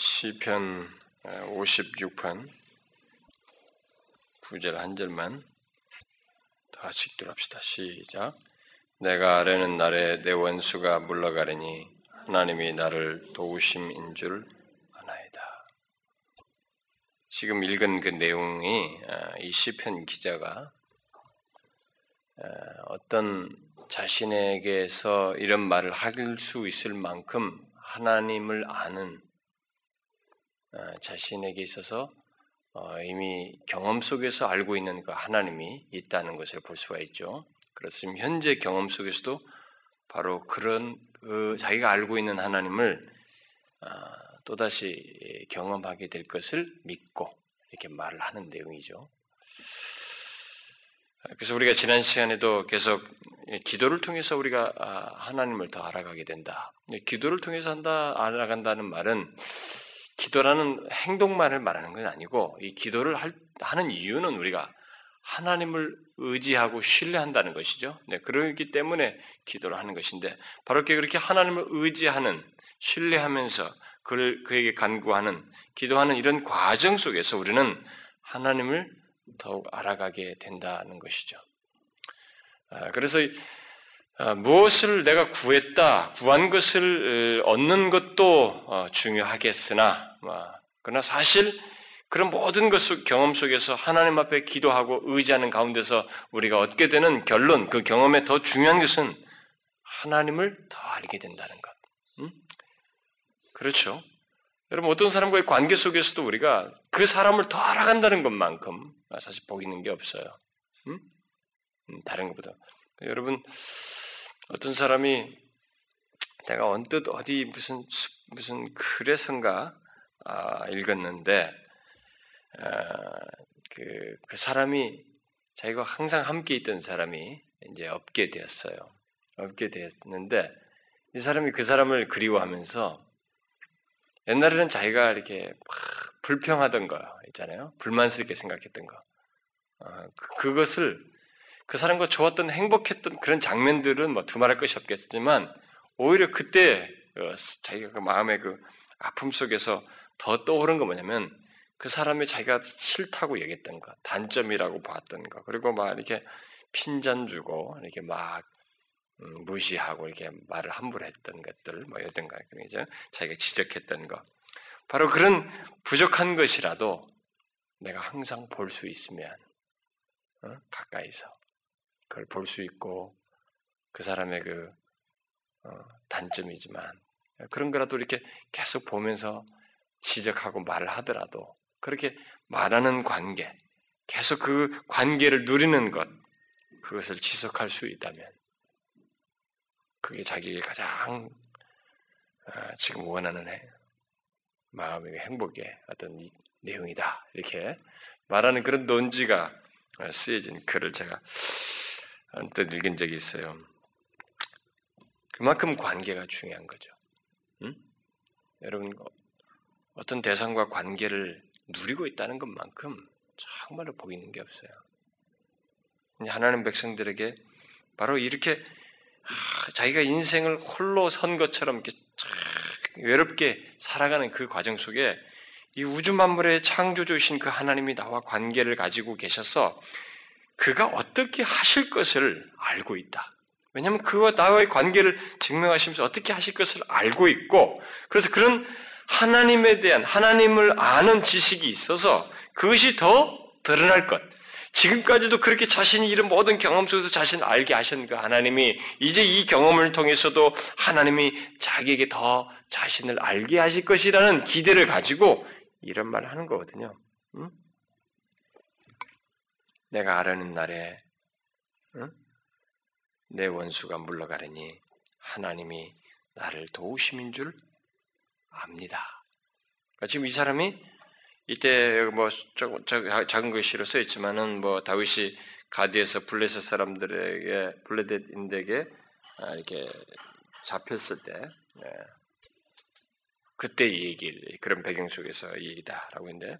시편 56편 9절 한 절만 다시 읽도합시다. 시작. 내가 아래는 날에 내 원수가 물러가려니 하나님이 나를 도우심인 줄 아나이다. 지금 읽은 그 내용이 아, 이 시편 기자가 아, 어떤 자신에게서 이런 말을 할수 있을 만큼 하나님을 아는 어, 자신에게 있어서 어, 이미 경험 속에서 알고 있는 그 하나님이 있다는 것을 볼 수가 있죠. 지금 현재 경험 속에서도 바로 그런 그 자기가 알고 있는 하나님을 어, 또다시 경험하게 될 것을 믿고 이렇게 말을 하는 내용이죠. 그래서 우리가 지난 시간에도 계속 기도를 통해서 우리가 아, 하나님을 더 알아가게 된다. 기도를 통해서 한다 알아간다는 말은 기도라는 행동만을 말하는 건 아니고 이 기도를 할, 하는 이유는 우리가 하나님을 의지하고 신뢰한다는 것이죠. 네, 그러기 때문에 기도를 하는 것인데 바로 그렇게 하나님을 의지하는 신뢰하면서 그를 그에게 간구하는 기도하는 이런 과정 속에서 우리는 하나님을 더욱 알아가게 된다는 것이죠. 아, 그래서 아, 무엇을 내가 구했다, 구한 것을 얻는 것도 어, 중요하겠으나, 뭐, 그러나 사실 그런 모든 것 속, 경험 속에서 하나님 앞에 기도하고 의지하는 가운데서 우리가 얻게 되는 결론, 그 경험에 더 중요한 것은 하나님을 더 알게 된다는 것. 음? 그렇죠. 여러분 어떤 사람과의 관계 속에서도 우리가 그 사람을 더 알아간다는 것만큼 사실 보이는 게 없어요. 음? 음, 다른 것보다 여러분 어떤 사람이 내가 언뜻 어디 무슨 무슨 글에선가 아, 읽었는데 아, 그, 그 사람이 자기가 항상 함께 있던 사람이 이제 없게 되었어요. 없게 됐는데 이 사람이 그 사람을 그리워하면서 옛날에는 자기가 이렇게 막 불평하던 거 있잖아요. 불만스럽게 생각했던 거. 어, 그, 것을 그 사람과 좋았던 행복했던 그런 장면들은 뭐 두말할 것이 없겠지만 오히려 그때 어, 자기가 그 마음의 그 아픔 속에서 더 떠오른 거 뭐냐면 그 사람이 자기가 싫다고 얘기했던 것, 단점이라고 봤던 것, 그리고 막 이렇게 핀잔 주고 이렇게 막 음, 무시하고 이렇게 말을 함부로 했던 것들 뭐였던 거 그죠? 자기가 지적했던 것 바로 그런 부족한 것이라도 내가 항상 볼 수 있으면 어? 가까이서 그걸 볼 수 있고 그 사람의 그 어, 단점이지만 그런 거라도 이렇게 계속 보면서 지적하고 말을 하더라도 그렇게 말하는 관계 계속 그 관계를 누리는 것 그것을 지속할 수 있다면 그게 자기의 가장 아, 지금 원하는 마음의 행복의 어떤 내용이다. 이렇게 말하는 그런 논지가 쓰여진 글을 제가 언뜻 읽은 적이 있어요. 그만큼 관계가 중요한 거죠. 응? 여러분 어떤 대상과 관계를 누리고 있다는 것만큼 정말로 보이는 게 없어요. 하나님 백성들에게 바로 이렇게 자기가 인생을 홀로 선 것처럼 이렇게 외롭게 살아가는 그 과정 속에 이 우주 만물의 창조주신 그 하나님이 나와 관계를 가지고 계셔서 그가 어떻게 하실 것을 알고 있다. 왜냐하면 그와 나와의 관계를 증명하시면서 어떻게 하실 것을 알고 있고, 그래서 그런 하나님에 대한 하나님을 아는 지식이 있어서 그것이 더 드러날 것. 지금까지도 그렇게 자신이 이런 모든 경험 속에서 자신을 알게 하신 그 하나님이 이제 이 경험을 통해서도 하나님이 자기에게 더 자신을 알게 하실 것이라는 기대를 가지고 이런 말을 하는 거거든요. 응? 내가 아라는 날에 응? 내 원수가 물러가려니 하나님이 나를 도우심인 줄 압니다. 그러니까 지금 이 사람이 이때 뭐 조금 작은 글씨로 써 있지만은 뭐 다윗이 가디에서 블레셋 사람들에게 블레셋인에게 아, 이렇게 잡혔을 때 예. 그때 이 얘기를 그런 배경 속에서 이 얘기다라고 했는데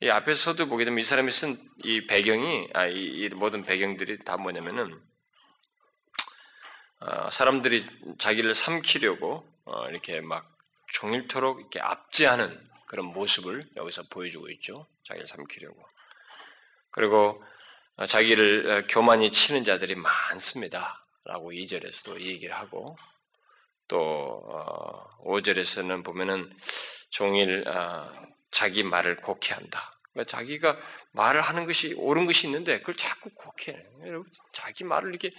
이 앞에서도 보게 되면 이 사람이 쓴 이 배경이 아, 이, 이 모든 배경들이 다 뭐냐면은 어, 사람들이 자기를 삼키려고 어, 이렇게 막 종일토록 이렇게 압제하는 그런 모습을 여기서 보여주고 있죠. 자기를 삼키려고. 그리고 자기를 교만히 치는 자들이 많습니다. 라고 2절에서도 얘기를 하고 또 5절에서는 어, 보면은 종일 어, 자기 말을 곡해한다. 그러니까 자기가 말을 하는 것이 옳은 것이 있는데 그걸 자꾸 곡해. 여러분 자기 말을 이렇게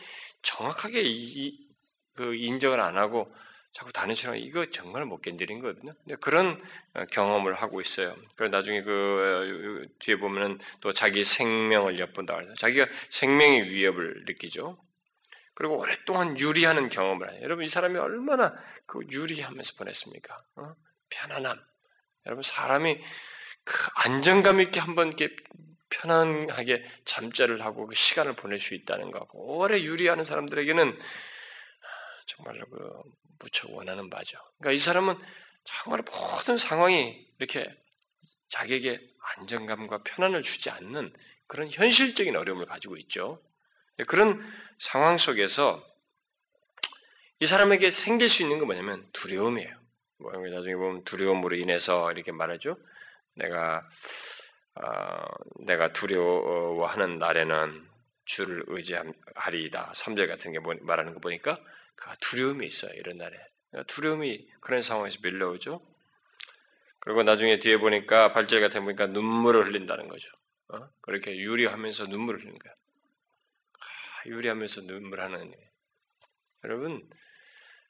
정확하게 이, 그 인정을 안 하고 자꾸 다른 사람 이거 정말 못 견디는 거거든요. 그런 어, 경험을 하고 있어요. 그 나중에 그 어, 뒤에 보면은 또 자기 생명을 엿본다 자기가 생명의 위협을 느끼죠. 그리고 오랫동안 유리하는 경험을 해요. 여러분 이 사람이 얼마나 그 유리하면서 보냈습니까? 어? 편안함. 여러분 사람이 그 안정감 있게 한번 이렇게 편안하게 잠자를 하고 그 시간을 보낼 수 있다는 거. 오래 유리하는 사람들에게는 정말로 그 무척 원하는 바죠. 그러니까 이 사람은 정말 모든 상황이 이렇게 자기에게 안정감과 편안을 주지 않는 그런 현실적인 어려움을 가지고 있죠. 그런 상황 속에서 이 사람에게 생길 수 있는 건 뭐냐면 두려움이에요. 뭐 나중에 보면 두려움으로 인해서 이렇게 말하죠. 내가 어, 내가 두려워하는 날에는 주를 의지하리이다. 3절 같은 게 뭐, 말하는 거 보니까 그 두려움이 있어요. 이런 날에. 그러니까 두려움이 그런 상황에서 밀려오죠. 그리고 나중에 뒤에 보니까 발제 같은 거 보니까 눈물을 흘린다는 거죠. 어? 그렇게 유리하면서 눈물을 흘리는 거야. 아, 유리하면서 눈물하는. 여러분,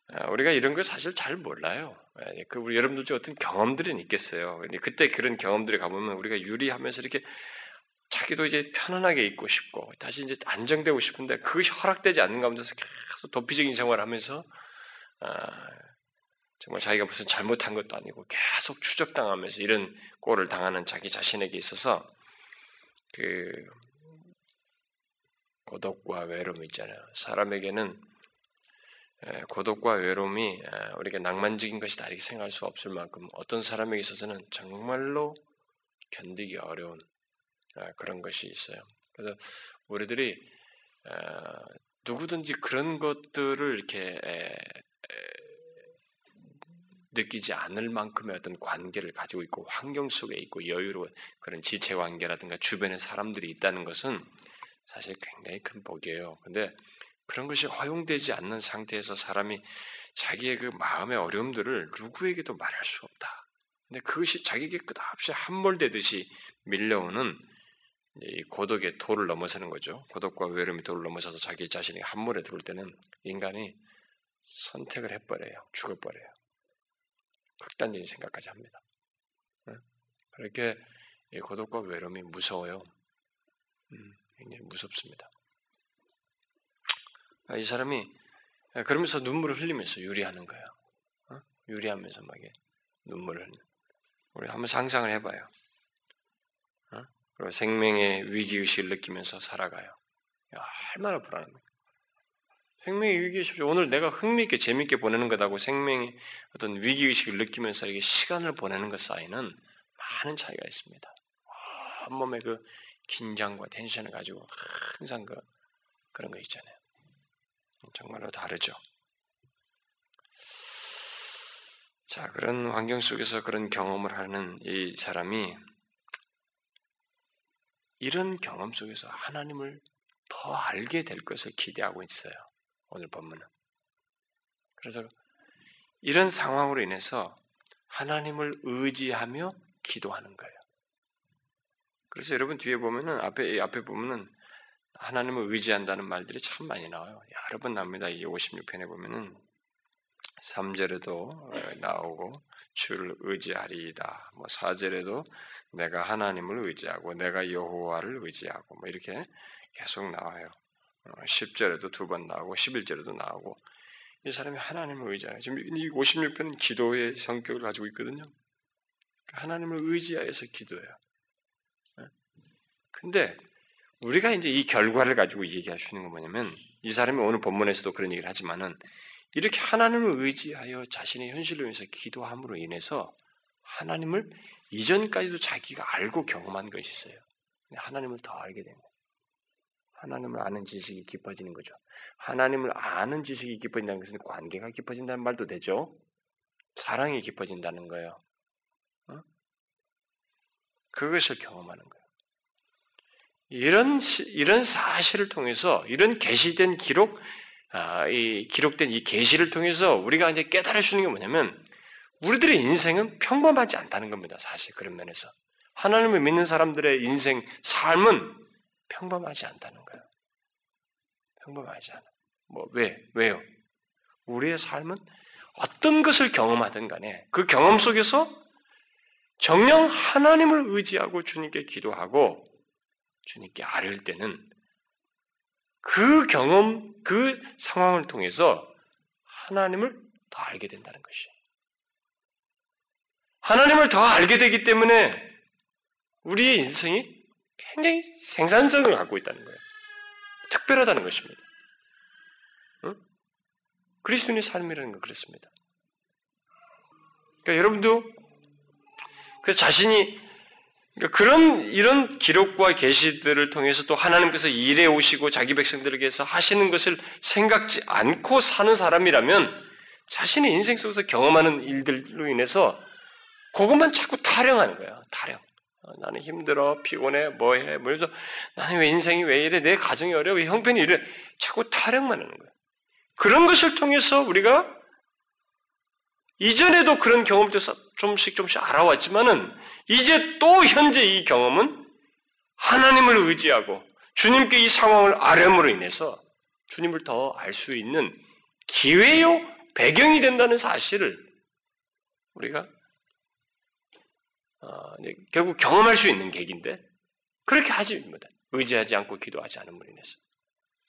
아, 우리가 이런 걸 사실 잘 몰라요. 예, 그 우리 여러분들 중 어떤 경험들은 있겠어요. 근데 그때 그런 경험들이 가보면 우리가 유리하면서 이렇게 자기도 이제 편안하게 있고 싶고 다시 이제 안정되고 싶은데 그것이 허락되지 않는 가운데서 계속 도피적인 생활을 하면서 아, 정말 자기가 무슨 잘못한 것도 아니고 계속 추적당하면서 이런 꼴을 당하는 자기 자신에게 있어서 그 고독과 외로움 있잖아요. 사람에게는 고독과 외로움이 우리가 낭만적인 것이다 이렇게 생각할 수 없을 만큼 어떤 사람에게 있어서는 정말로 견디기 어려운 아, 그런 것이 있어요. 그래서 우리들이 누구든지 그런 것들을 이렇게 느끼지 않을 만큼의 어떤 관계를 가지고 있고 환경 속에 있고 여유로운 그런 지체 관계라든가 주변에 사람들이 있다는 것은 사실 굉장히 큰 복이에요. 근데 그런 것이 허용되지 않는 상태에서 사람이 자기의 그 마음의 어려움들을 누구에게도 말할 수 없다. 근데 그것이 자기에게 끝없이 함몰되듯이 밀려오는 이 고독의 도를 넘어서는 거죠. 고독과 외로움의 도를 넘어서서 자기 자신이 함몰에 들어올 때는 인간이 선택을 해버려요. 죽어버려요. 극단적인 생각까지 합니다. 그렇게 고독과 외로움이 무서워요. 음, 굉장히 무섭습니다. 아, 이 사람이 그러면서 눈물을 흘리면서 유리하는 거예요. 어? 유리하면서 막 눈물을 우리 한번 상상을 해봐요. 어? 그리고 생명의 위기 의식을 느끼면서 살아가요. 야, 얼마나 불안합니까? 생명의 위기 의식 오늘 내가 흥미있게 재밌게 보내는 것하고 생명의 어떤 위기 의식을 느끼면서 이게 시간을 보내는 것 사이는 많은 차이가 있습니다. 한 몸에 그 긴장과 텐션을 가지고 항상 그 그런 거 있잖아요. 정말로 다르죠. 자, 그런 환경 속에서 그런 경험을 하는 이 사람이 이런 경험 속에서 하나님을 더 알게 될 것을 기대하고 있어요. 오늘 본문은. 그래서 이런 상황으로 인해서 하나님을 의지하며 기도하는 거예요. 그래서 여러분 뒤에 보면은 앞에 앞에 보면은 하나님을 의지한다는 말들이 참 많이 나와요. 여러 번 나옵니다. 이 56편에 보면은 3절에도 어, 나오고 주를 의지하리이다. 뭐 4절에도 내가 하나님을 의지하고 내가 여호와를 의지하고 뭐 이렇게 계속 나와요. 10절에도 어, 두번 나오고 11절에도 나오고 이 사람이 하나님을 의지하는 지금 이 56편은 기도의 성격을 가지고 있거든요. 하나님을 의지하여서 기도해요. 어? 근데 우리가 이제 이 결과를 가지고 얘기하시는 건 뭐냐면 이 사람이 오늘 본문에서도 그런 얘기를 하지만은 이렇게 하나님을 의지하여 자신의 현실을 위해서 기도함으로 인해서 하나님을 이전까지도 자기가 알고 경험한 것이 있어요. 하나님을 더 알게 됩니다. 하나님을 아는 지식이 깊어지는 거죠. 하나님을 아는 지식이 깊어진다는 것은 관계가 깊어진다는 말도 되죠. 사랑이 깊어진다는 거예요. 어? 그것을 경험하는 거예요. 이런 이런 사실을 통해서 이런 계시된 기록, 아, 이 기록된 이 계시를 통해서 우리가 이제 깨달을 수 있는 게 뭐냐면 우리들의 인생은 평범하지 않다는 겁니다. 사실 그런 면에서 하나님을 믿는 사람들의 인생 삶은 평범하지 않다는 거예요. 평범하지 않아. 뭐 왜? 왜요? 우리의 삶은 어떤 것을 경험하든 간에 그 경험 속에서 정령 하나님을 의지하고 주님께 기도하고 주님께 아뢰을 때는 그 경험, 그 상황을 통해서 하나님을 더 알게 된다는 것이에요. 하나님을 더 알게 되기 때문에 우리의 인생이 굉장히 생산성을 갖고 있다는 거예요. 특별하다는 것입니다. 응? 그리스도인의 삶이라는 건 그렇습니다. 그러니까 여러분도 그 자신이 그러니까 그런 이런 기록과 계시들을 통해서 또 하나님께서 일해 오시고 자기 백성들에게서 하시는 것을 생각지 않고 사는 사람이라면 자신의 인생 속에서 경험하는 일들로 인해서 그것만 자꾸 타령하는 거예요. 타령. 어, 나는 힘들어, 피곤해, 뭐해, 뭐해서 나는 왜 인생이 왜 이래, 내 가정이 어려워, 형편이 이래, 자꾸 타령만 하는 거예요. 그런 것을 통해서 우리가 이전에도 그런 경험도 좀씩 좀씩 알아왔지만은 이제 또 현재 이 경험은 하나님을 의지하고 주님께 이 상황을 아뢰므로 인해서 주님을 더 알 수 있는 기회요 배경이 된다는 사실을 우리가 어, 결국 경험할 수 있는 계기인데 그렇게 하지 못해. 의지하지 않고 기도하지 않음으로 인해서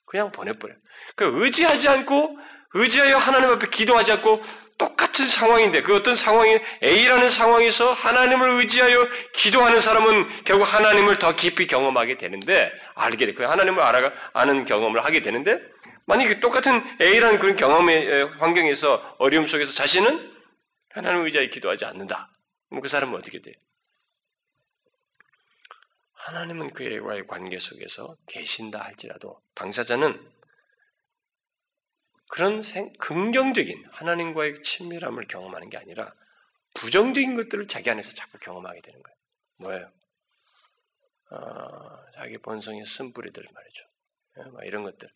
그냥 보내버려요. 그 의지하지 않고 의지하여 하나님 앞에 기도하지 않고 똑같은 상황인데 그 어떤 상황이 A라는 상황에서 하나님을 의지하여 기도하는 사람은 결국 하나님을 더 깊이 경험하게 되는데 알게 돼. 그 하나님을 알아 아는 경험을 하게 되는데 만약에 똑같은 A라는 그런 경험의 환경에서 어려움 속에서 자신은 하나님을 의지하여 기도하지 않는다. 그럼 그 사람은 어떻게 돼요? 하나님은 그와의 관계 속에서 계신다 할지라도 당사자는 그런 생, 긍정적인 하나님과의 친밀함을 경험하는 게 아니라 부정적인 것들을 자기 안에서 자꾸 경험하게 되는 거예요. 뭐예요? 어, 자기 본성의 쓴뿌리들 말이죠. 예, 이런 것들.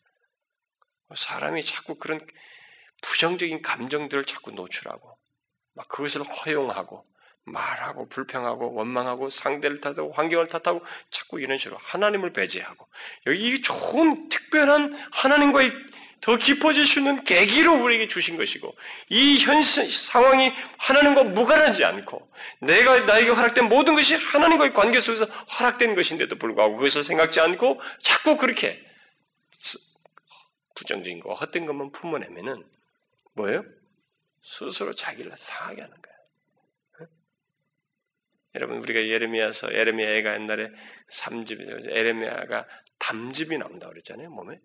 사람이 자꾸 그런 부정적인 감정들을 자꾸 노출하고, 막 그것을 허용하고, 말하고 불평하고 원망하고 상대를 탓하고 환경을 탓하고 자꾸 이런 식으로 하나님을 배제하고 여기 좋은 특별한 하나님과의 더 깊어질 수 있는 계기로 우리에게 주신 것이고 이 현 상황이 하나님과 무관하지 않고 내가 나에게 허락된 모든 것이 하나님과의 관계 속에서 허락된 것인데도 불구하고 그것을 생각지 않고 자꾸 그렇게 부정적인 거 헛된 것만 품어내면은 뭐예요? 스스로 자기를 상하게 하는 거예요. 여러분 우리가 예레미야서 예레미야가 옛날에 삼집 예레미야가 담집이 나온다 그랬잖아요 몸에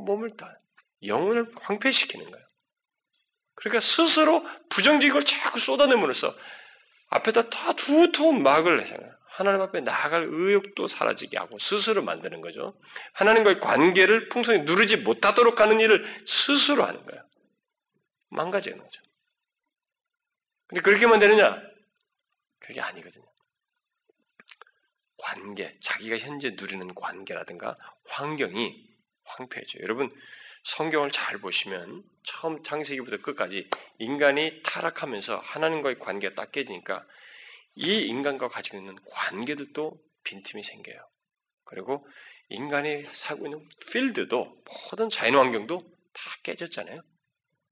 몸을 다 영혼을 황폐시키는 거예요. 그러니까 스스로 부정적인 걸 자꾸 쏟아내므로써 앞에다 다 두터운 막을 내잖아요. 하나님 앞에 나아갈 의욕도 사라지게 하고 스스로 만드는 거죠. 하나님과의 관계를 풍성히 누르지 못하도록 하는 일을 스스로 하는 거예요. 망가지는 거죠. 근데 그렇게만 되느냐? 그게 아니거든요. 관계, 자기가 현재 누리는 관계라든가 환경이 황폐해져. 여러분 성경을 잘 보시면 처음 창세기부터 끝까지 인간이 타락하면서 하나님과의 관계가 딱 깨지니까 이 인간과 가지고 있는 관계들도 빈틈이 생겨요. 그리고 인간이 살고 있는 필드도 모든 자연 환경도 다 깨졌잖아요.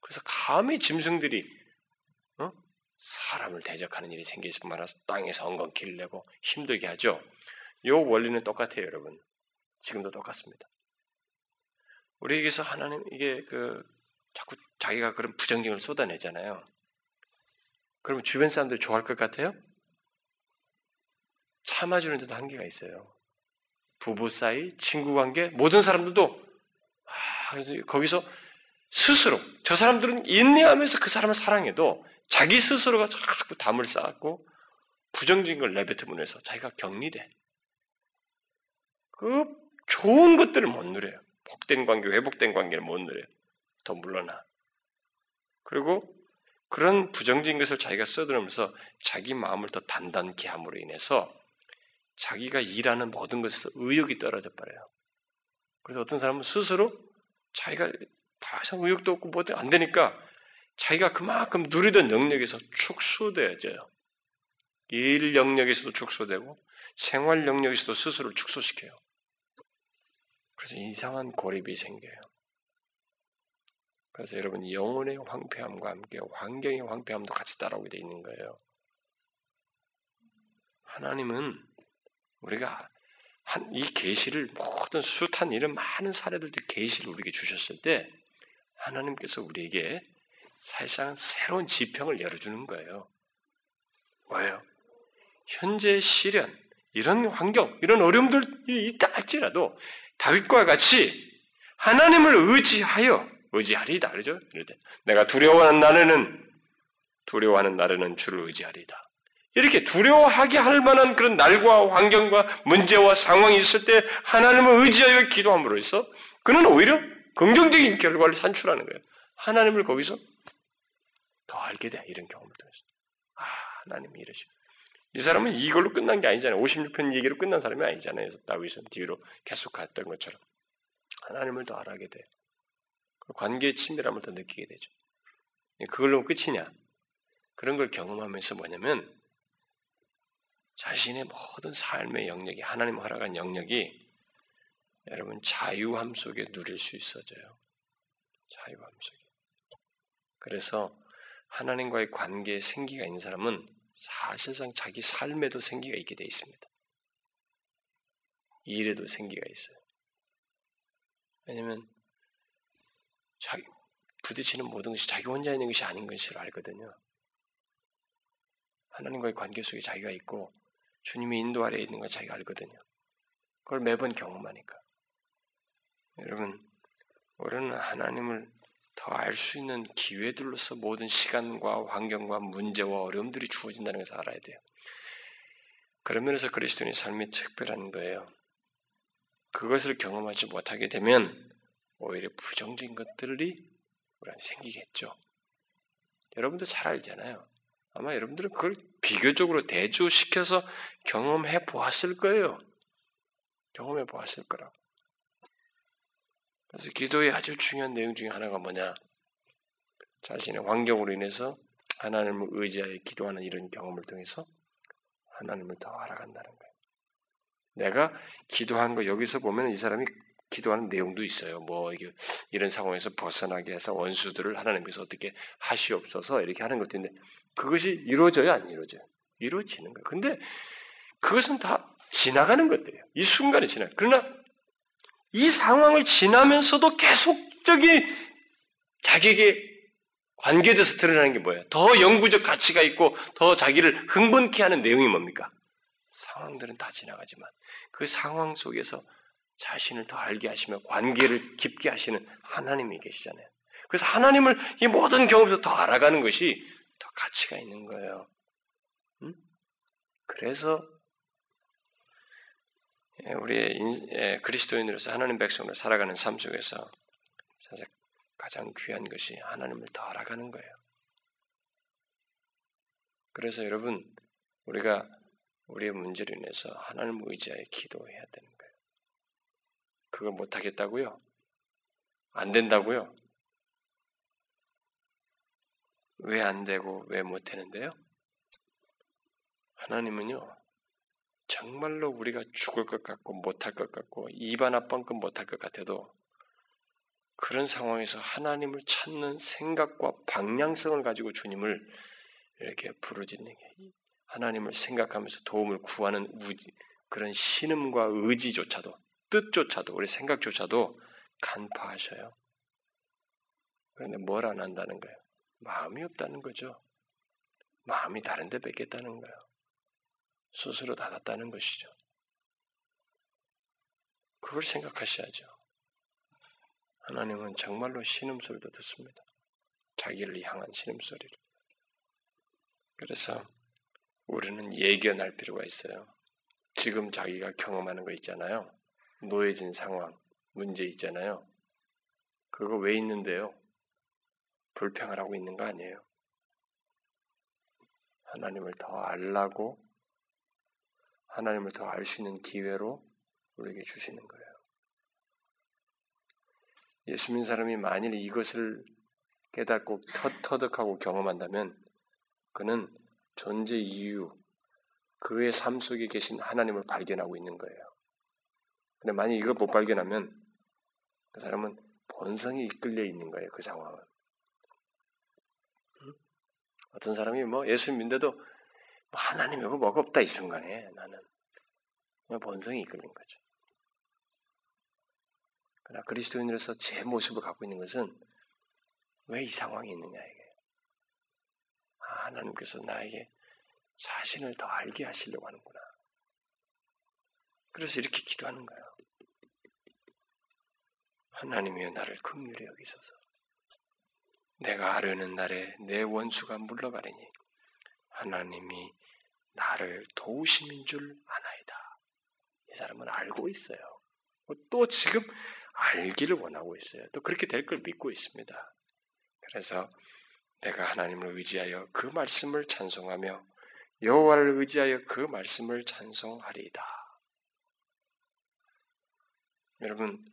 그래서 감히 짐승들이 어? 사람을 대적하는 일이 생기지 말아서 땅에서 엉겅퀴를 내고 힘들게 하죠. 이 원리는 똑같아요, 여러분. 지금도 똑같습니다. 우리에게서 하나님 이게 그 자꾸 자기가 그런 부정적을 쏟아내잖아요. 그러면 주변 사람들 좋아할 것 같아요? 참아주는 데도 한계가 있어요. 부부 사이, 친구 관계, 모든 사람들도 아, 거기서 스스로 저 사람들은 인내하면서 그 사람을 사랑해도 자기 스스로가 자꾸 담을 쌓고 부정적인 걸 내뱉음으로 서 자기가 격리돼. 그 좋은 것들을 못 누려요. 복된 관계, 회복된 관계를 못 누려요. 더 물러나. 그리고 그런 부정적인 것을 자기가 써들으면서 자기 마음을 더 단단케 함으로 인해서 자기가 일하는 모든 것에서 의욕이 떨어져 버려요. 그래서 어떤 사람은 스스로 자기가 다 이상 의욕도 없고 뭐도 안 되니까 자기가 그만큼 누리던 영역에서 축소되어져요. 일 영역에서도 축소되고 생활 영역에서도 스스로를 축소시켜요. 그래서 이상한 고립이 생겨요. 그래서 여러분 영혼의 황폐함과 함께 환경의 황폐함도 같이 따라오게 돼 있는 거예요. 하나님은 우리가 한 이 계시를 모든 숱한 이런 많은 사례들도 계시를 우리에게 주셨을 때 하나님께서 우리에게 사실상 새로운 지평을 열어주는 거예요. 뭐예요? 현재 시련, 이런 환경, 이런 어려움들이 있다 할지라도 다윗과 같이 하나님을 의지하여 의지하리다 그러죠? 이럴 때 내가 두려워하는 나는 두려워하는 나는 주를 의지하리다. 이렇게 두려워하게 할 만한 그런 날과 환경과 문제와 상황이 있을 때 하나님을 의지하여 기도함으로 해서 그는 오히려 긍정적인 결과를 산출하는 거예요. 하나님을 거기서 더 알게 돼. 이런 경험을 통해서. 아, 하나님이 이러시. 이 사람은 이걸로 끝난 게 아니잖아요. 56편 얘기로 끝난 사람이 아니잖아요. 다윗은 뒤로 계속 갔던 것처럼. 하나님을 더 알게 돼. 그 관계의 친밀함을 더 느끼게 되죠. 그걸로 끝이냐? 그런 걸 경험하면서 뭐냐면 자신의 모든 삶의 영역이 하나님 허락한 영역이 여러분 자유함 속에 누릴 수 있어져요. 자유함 속에. 그래서 하나님과의 관계에 생기가 있는 사람은 사실상 자기 삶에도 생기가 있게 돼 있습니다. 일에도 생기가 있어요. 왜냐면 자기 부딪히는 모든 것이 자기 혼자 있는 것이 아닌 것을 알거든요. 하나님과의 관계 속에 자기가 있고 주님의 인도 아래에 있는 걸 자기가 알거든요. 그걸 매번 경험하니까. 여러분, 우리는 하나님을 더 알 수 있는 기회들로서 모든 시간과 환경과 문제와 어려움들이 주어진다는 것을 알아야 돼요. 그런 면에서 그리스도인의 삶이 특별한 거예요. 그것을 경험하지 못하게 되면 오히려 부정적인 것들이 우리한테 생기겠죠. 여러분도 잘 알잖아요. 아마 여러분들은 그걸 비교적으로 대조시켜서 경험해 보았을 거예요. 경험해 보았을 거라고. 그래서 기도의 아주 중요한 내용 중에 하나가 뭐냐? 자신의 환경으로 인해서 하나님을 의지하여 기도하는 이런 경험을 통해서 하나님을 더 알아간다는 거예요. 내가 기도한 거 여기서 보면 이 사람이 기도하는 내용도 있어요. 뭐 이게 이런 상황에서 벗어나게 해서 원수들을 하나님께서 어떻게 하시옵소서 이렇게 하는 것도 있는데 그것이 이루어져요, 안 이루어져요? 이루어지는 거예요. 근데 그것은 다 지나가는 것들이에요. 이 순간에 지나. 그러나 이 상황을 지나면서도 계속적인 자기에게 관계돼서 드러나는 게 뭐예요? 더 영구적 가치가 있고 더 자기를 흥분케 하는 내용이 뭡니까? 상황들은 다 지나가지만 그 상황 속에서 자신을 더 알게 하시며 관계를 깊게 하시는 하나님이 계시잖아요. 그래서 하나님을 이 모든 경험에서 더 알아가는 것이 더 가치가 있는 거예요. 음? 그래서 예, 우리의 예, 그리스도인으로서 하나님 백성으로 살아가는 삶 속에서 사실 가장 귀한 것이 하나님을 더 알아가는 거예요. 그래서 여러분 우리가 우리의 문제로 인해서 하나님을 의지하여 기도해야 되는 거예요. 그거 못하겠다고요? 안 된다고요? 왜 안 되고 왜 못하는데요? 하나님은요, 정말로 우리가 죽을 것 같고 못할 것 같고 입안 앞방금 못할 것 같아도 그런 상황에서 하나님을 찾는 생각과 방향성을 가지고 주님을 이렇게 부르짖는 게 하나님을 생각하면서 도움을 구하는 우지, 그런 신음과 의지조차도 뜻조차도 우리 생각조차도 간파하셔요. 그런데 뭘 안 한다는 거예요? 마음이 없다는 거죠. 마음이 다른 데 뺏겠다는 거예요. 스스로 닫았다는 것이죠. 그걸 생각하셔야죠. 하나님은 정말로 신음소리도 듣습니다. 자기를 향한 신음소리를. 그래서 우리는 예견할 필요가 있어요. 지금 자기가 경험하는 거 있잖아요. 노예진 상황, 문제 있잖아요. 그거 왜 있는데요? 불평을 하고 있는 거 아니에요. 하나님을 더 알라고 하나님을 더 알 수 있는 기회로 우리에게 주시는 거예요. 예수 믿는 사람이 만일 이것을 깨닫고 터득하고 경험한다면 그는 존재 이유, 그의 삶 속에 계신 하나님을 발견하고 있는 거예요. 근데 만약 이걸 못 발견하면 그 사람은 본성이 이끌려 있는 거예요. 그 상황은. 어떤 사람이 뭐 예수 믿는데도 뭐 하나님이고 뭐가 없다 이 순간에 나는 본성이 이끌린 거죠. 그러나 그리스도인으로서 제 모습을 갖고 있는 것은 왜 이 상황이 있느냐 이게. 아, 하나님께서 나에게 자신을 더 알게 하시려고 하는구나. 그래서 이렇게 기도하는 거예요. 하나님이여 나를 긍휼히 여기소서. 내가 아려는 날에 내 원수가 물러가리니 하나님이 나를 도우심인 줄 아나이다. 이 사람은 알고 있어요. 또 지금 알기를 원하고 있어요. 또 그렇게 될 걸 믿고 있습니다. 그래서 내가 하나님을 의지하여 그 말씀을 찬송하며 여호와를 의지하여 그 말씀을 찬송하리이다. 여러분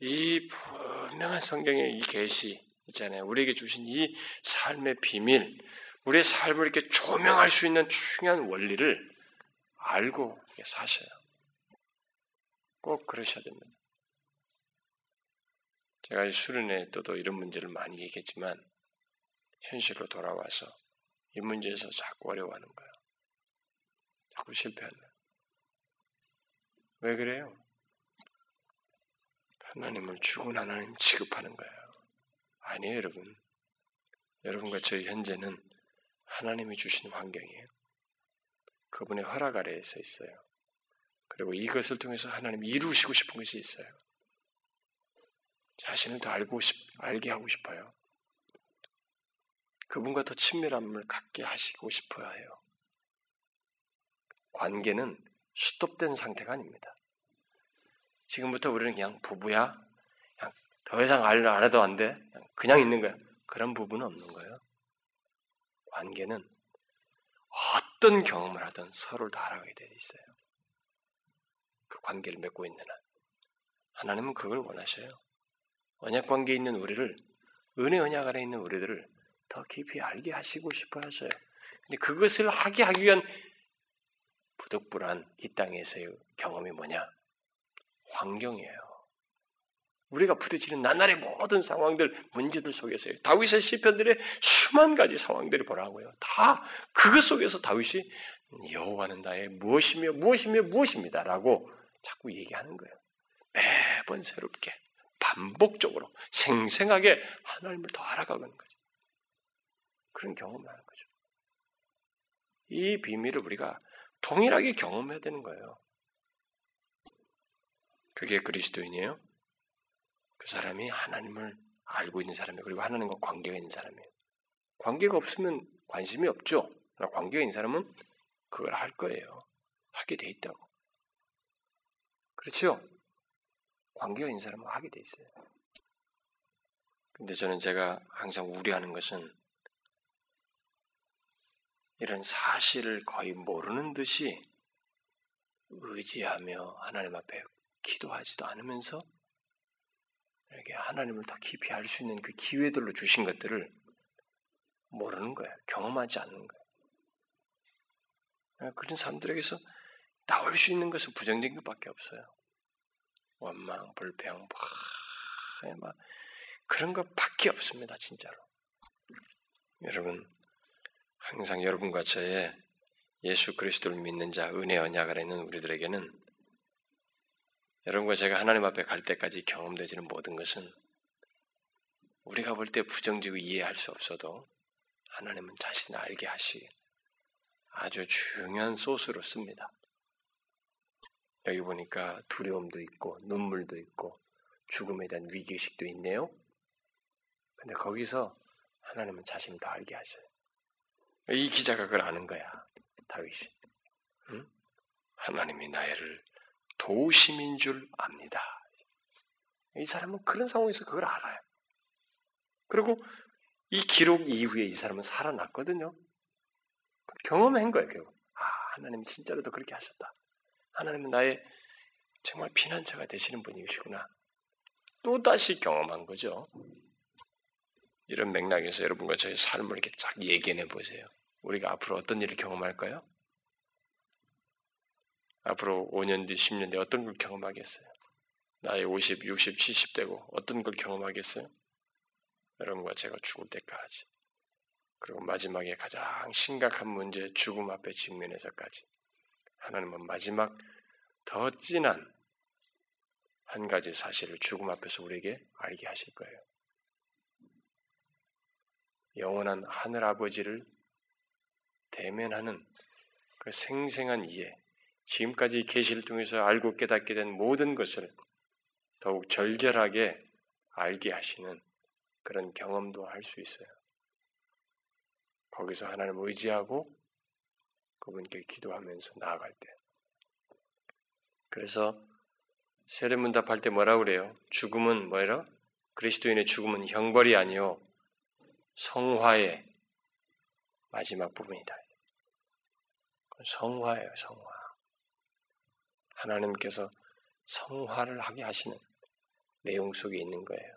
이 분명한 성경의 이 계시 있잖아요. 우리에게 주신 이 삶의 비밀, 우리의 삶을 이렇게 조명할 수 있는 중요한 원리를 알고 사셔요. 꼭 그러셔야 됩니다. 제가 수련회 때도 이런 문제를 많이 얘기했지만 현실로 돌아와서 이 문제에서 자꾸 어려워하는 거예요. 자꾸 실패하는 거예요. 왜 그래요? 하나님을 죽은 하나님 취급하는 거예요. 아니에요, 여러분. 여러분과 저희 현재는 하나님이 주신 환경이에요. 그분의 허락 아래에 서 있어요. 그리고 이것을 통해서 하나님 이루시고 싶은 것이 있어요. 자신을 더 알고 싶, 알게 하고 싶어요. 그분과 더 친밀함을 갖게 하시고 싶어야 해요. 관계는 스톱된 상태가 아닙니다. 지금부터 우리는 그냥 부부야. 그냥 더 이상 알, 알아도 안 돼. 그냥, 그냥 있는 거야. 그런 부분은 없는 거예요. 관계는 어떤 경험을 하든 서로를 다 알아가게 돼 있어요. 그 관계를 맺고 있는 한. 하나님은 그걸 원하셔요. 언약 관계에 있는 우리를, 은혜 언약 안에 있는 우리들을 더 깊이 알게 하시고 싶어 하셔요. 근데 그것을 하게 하기 위한 부득불한 이 땅에서의 경험이 뭐냐? 환경이에요. 우리가 부딪히는 나날의 모든 상황들, 문제들 속에서요. 다윗의 시편들의 수만 가지 상황들을 보라고요. 다 그것 속에서 다윗이 여호와는 나의 무엇이며 무엇이며 무엇입니다라고 자꾸 얘기하는 거예요. 매번 새롭게 반복적으로 생생하게 하나님을 더 알아가는 거죠. 그런 경험을 하는 거죠. 이 비밀을 우리가 동일하게 경험해야 되는 거예요. 그게 그리스도인이에요. 그 사람이 하나님을 알고 있는 사람이에요. 그리고 하나님과 관계가 있는 사람이에요. 관계가 없으면 관심이 없죠. 관계가 있는 사람은 그걸 할 거예요. 하게 돼 있다고. 그렇죠? 관계가 있는 사람은 하게 돼 있어요. 근데 저는 제가 항상 우려하는 것은 이런 사실을 거의 모르는 듯이 의지하며 하나님 앞에 기도하지도 않으면서 이렇게 하나님을 더 깊이 알 수 있는 그 기회들로 주신 것들을 모르는 거예요. 경험하지 않는 거예요. 그런 사람들에게서 나올 수 있는 것은 부정적인 것밖에 없어요. 원망, 불평, 막 그런 것밖에 없습니다. 진짜로. 여러분 항상 여러분과 저의 예수 그리스도를 믿는 자, 은혜 언약 아래 있는 우리들에게는 여러분과 제가 하나님 앞에 갈 때까지 경험되지는 모든 것은 우리가 볼 때 부정적으로 이해할 수 없어도 하나님은 자신을 알게 하시 아주 중요한 소스로 씁니다. 여기 보니까 두려움도 있고 눈물도 있고 죽음에 대한 위기의식도 있네요. 근데 거기서 하나님은 자신을 더 알게 하셔요. 이 기자가 그걸 아는 거야. 다윗이. 응? 하나님이 나를 도우심인 줄 압니다. 이 사람은 그런 상황에서 그걸 알아요. 그리고 이 기록 이후에 이 사람은 살아났거든요. 경험한 거예요. 결국. 아 하나님 진짜로도 그렇게 하셨다. 하나님은 나의 정말 피난처가 되시는 분이시구나. 또 다시 경험한 거죠. 이런 맥락에서 여러분과 저의 삶을 이렇게 쫙 예견해 보세요. 우리가 앞으로 어떤 일을 경험할까요? 앞으로 5년 뒤, 10년 뒤 어떤 걸 경험하겠어요? 나이 50, 60, 70 되고 어떤 걸 경험하겠어요? 여러분과 제가 죽을 때까지. 그리고 마지막에 가장 심각한 문제, 죽음 앞에 직면해서까지. 하나님은 마지막 더 진한 한 가지 사실을 죽음 앞에서 우리에게 알게 하실 거예요. 영원한 하늘 아버지를 대면하는 그 생생한 이해, 지금까지 계시를 통해서 알고 깨닫게 된 모든 것을 더욱 절절하게 알게 하시는 그런 경험도 할 수 있어요. 거기서 하나님을 의지하고 그분께 기도하면서 나아갈 때. 그래서 세례문답할 때 뭐라 그래요? 죽음은 뭐예요? 그리스도인의 죽음은 형벌이 아니요 성화의 마지막 부분이다. 성화예요, 성화. 하나님께서 성화를 하게 하시는 내용 속에 있는 거예요.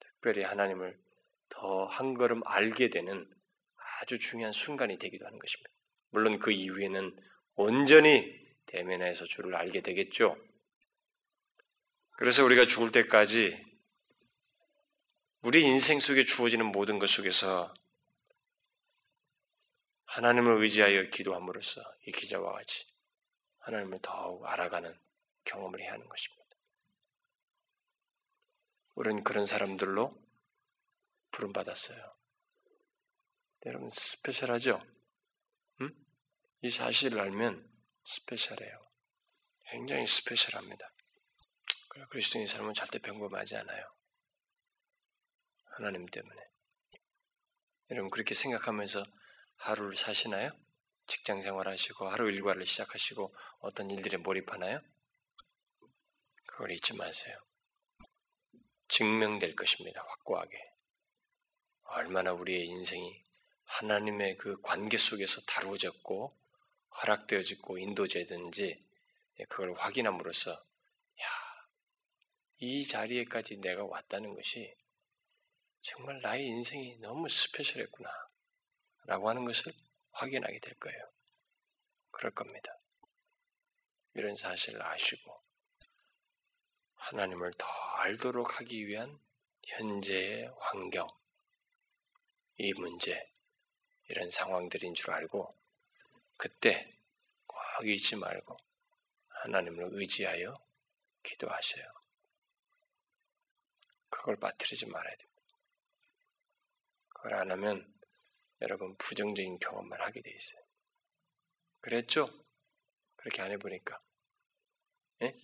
특별히 하나님을 더 한 걸음 알게 되는 아주 중요한 순간이 되기도 하는 것입니다. 물론 그 이후에는 온전히 대면해서 주를 알게 되겠죠. 그래서 우리가 죽을 때까지 우리 인생 속에 주어지는 모든 것 속에서 하나님을 의지하여 기도함으로써 이 기자와 같이 하나님을 더욱 알아가는 경험을 해야 하는 것입니다. 우리는 그런 사람들로 부름 받았어요. 여러분 스페셜하죠? 음? 이 사실을 알면 스페셜해요. 굉장히 스페셜합니다. 그리스도인 사람은 절대 평범하지 않아요. 하나님 때문에. 여러분 그렇게 생각하면서 하루를 사시나요? 직장 생활하시고 하루 일과를 시작하시고 어떤 일들에 몰입하나요? 그걸 잊지 마세요. 증명될 것입니다. 확고하게. 얼마나 우리의 인생이 하나님의 그 관계 속에서 다루어졌고 허락되어졌고 인도되든지 그걸 확인함으로써 야, 이 자리에까지 내가 왔다는 것이 정말 나의 인생이 너무 스페셜했구나 라고 하는 것을 확인하게 될 거예요. 그럴 겁니다. 이런 사실을 아시고 하나님을 더 알도록 하기 위한 현재의 환경, 이 문제, 이런 상황들인 줄 알고 그때 꼭 잊지 말고 하나님을 의지하여 기도하셔요. 그걸 빠뜨리지 말아야 됩니다. 그걸 안 하면 여러분 부정적인 경험만 하게 돼 있어요. 그랬죠? 그렇게 안 해보니까. 예?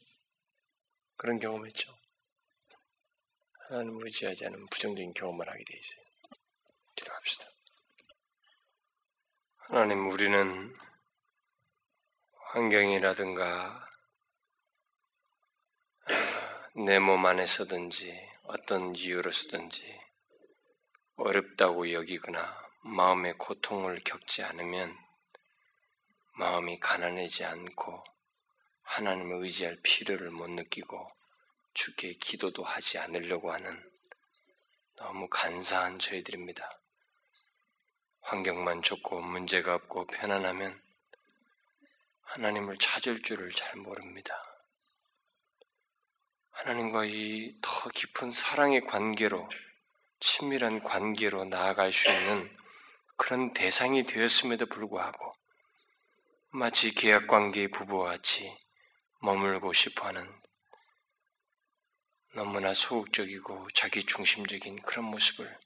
그런 경험했죠. 하나님을 의지하지 않으면 부정적인 경험만 하게 돼 있어요. 기도합시다. 하나님, 우리는 환경이라든가 아, 내몸 안에서든지 어떤 이유로서든지 어렵다고 여기거나 마음의 고통을 겪지 않으면 마음이 가난하지 않고 하나님을 의지할 필요를 못 느끼고 주께 기도도 하지 않으려고 하는 너무 간사한 저희들입니다. 환경만 좋고 문제가 없고 편안하면 하나님을 찾을 줄을 잘 모릅니다. 하나님과 이 더 깊은 사랑의 관계로 친밀한 관계로 나아갈 수 있는 그런 대상이 되었음에도 불구하고 마치 계약 관계의 부부와 같이 머물고 싶어 하는 너무나 소극적이고 자기 중심적인 그런 모습을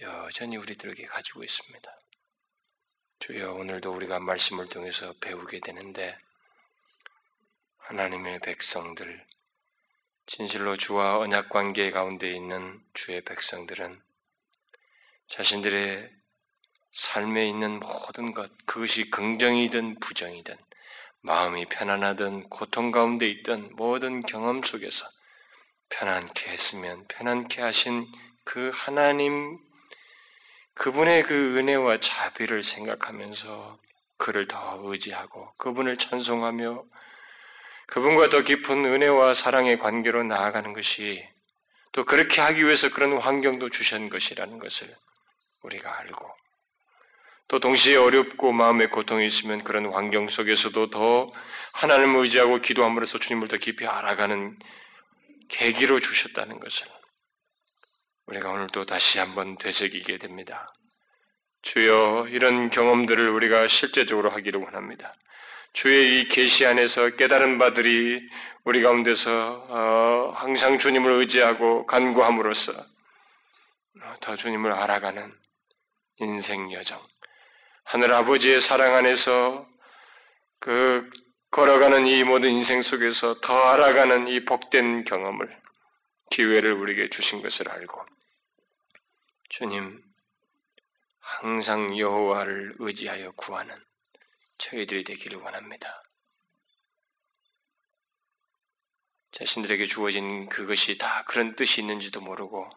여전히 우리들에게 가지고 있습니다. 주여 오늘도 우리가 말씀을 통해서 배우게 되는데 하나님의 백성들 진실로 주와 언약 관계 가운데 있는 주의 백성들은 자신들의 삶에 있는 모든 것, 그것이 긍정이든 부정이든, 마음이 편안하든 고통 가운데 있던 모든 경험 속에서 편안케 했으면 편안케 하신 그 하나님, 그분의 그 은혜와 자비를 생각하면서 그를 더 의지하고 그분을 찬송하며 그분과 더 깊은 은혜와 사랑의 관계로 나아가는 것이 또 그렇게 하기 위해서 그런 환경도 주신 것이라는 것을 우리가 알고 또 동시에 어렵고 마음의 고통이 있으면 그런 환경 속에서도 더 하나님을 의지하고 기도함으로써 주님을 더 깊이 알아가는 계기로 주셨다는 것을 우리가 오늘도 다시 한번 되새기게 됩니다. 주여 이런 경험들을 우리가 실제적으로 하기를 원합니다. 주의 이 계시 안에서 깨달은 바들이 우리 가운데서 어, 항상 주님을 의지하고 간구함으로써 더 주님을 알아가는 인생 여정, 하늘 아버지의 사랑 안에서 그 걸어가는 이 모든 인생 속에서 더 알아가는 이 복된 경험을 기회를 우리에게 주신 것을 알고 주님 항상 여호와를 의지하여 구하는 저희들이 되기를 원합니다. 자신들에게 주어진 그것이 다 그런 뜻이 있는지도 모르고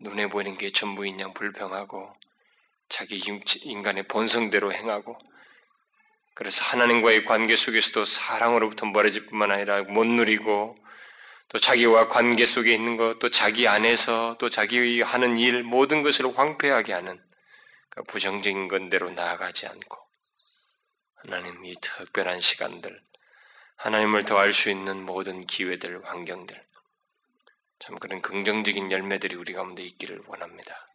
눈에 보이는 게 전부인 양 불평하고 자기 인간의 본성대로 행하고 그래서 하나님과의 관계 속에서도 사랑으로부터 멀어질 뿐만 아니라 못 누리고 또 자기와 관계 속에 있는 것, 또 자기 안에서 또 자기 하는 일 모든 것을 황폐하게 하는 그 부정적인 건대로 나아가지 않고 하나님 이 특별한 시간들, 하나님을 더 알 수 있는 모든 기회들, 환경들, 참 그런 긍정적인 열매들이 우리 가운데 있기를 원합니다.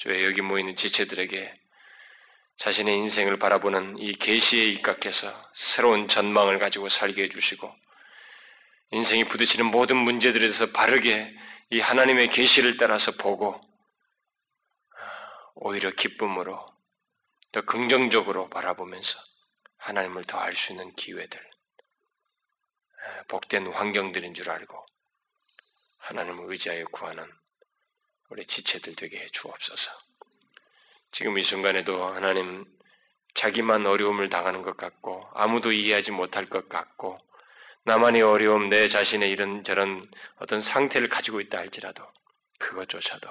주의 여기 모이는 지체들에게 자신의 인생을 바라보는 이 계시에 입각해서 새로운 전망을 가지고 살게 해주시고 인생이 부딪히는 모든 문제들에 대해서 바르게 이 하나님의 계시를 따라서 보고 아, 오히려 기쁨으로 더 긍정적으로 바라보면서 하나님을 더 알 수 있는 기회들, 아, 복된 환경들인 줄 알고 하나님을 의지하여 구하는 우리 지체들 되게 해 주옵소서. 지금 이 순간에도 하나님 자기만 어려움을 당하는 것 같고 아무도 이해하지 못할 것 같고 나만이 어려움 내 자신의 이런 저런 어떤 상태를 가지고 있다 할지라도 그것조차도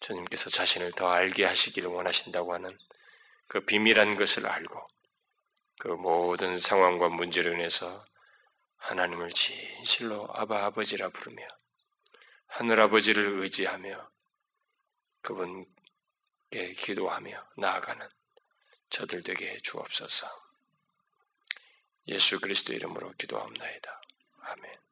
주님께서 자신을 더 알게 하시기를 원하신다고 하는 그 비밀한 것을 알고 그 모든 상황과 문제로 인해서 하나님을 진실로 아바 아버지라 부르며 하늘아버지를 의지하며 그분께 기도하며 나아가는 저들 되게 주옵소서. 예수 그리스도 이름으로 기도합니다. 아멘.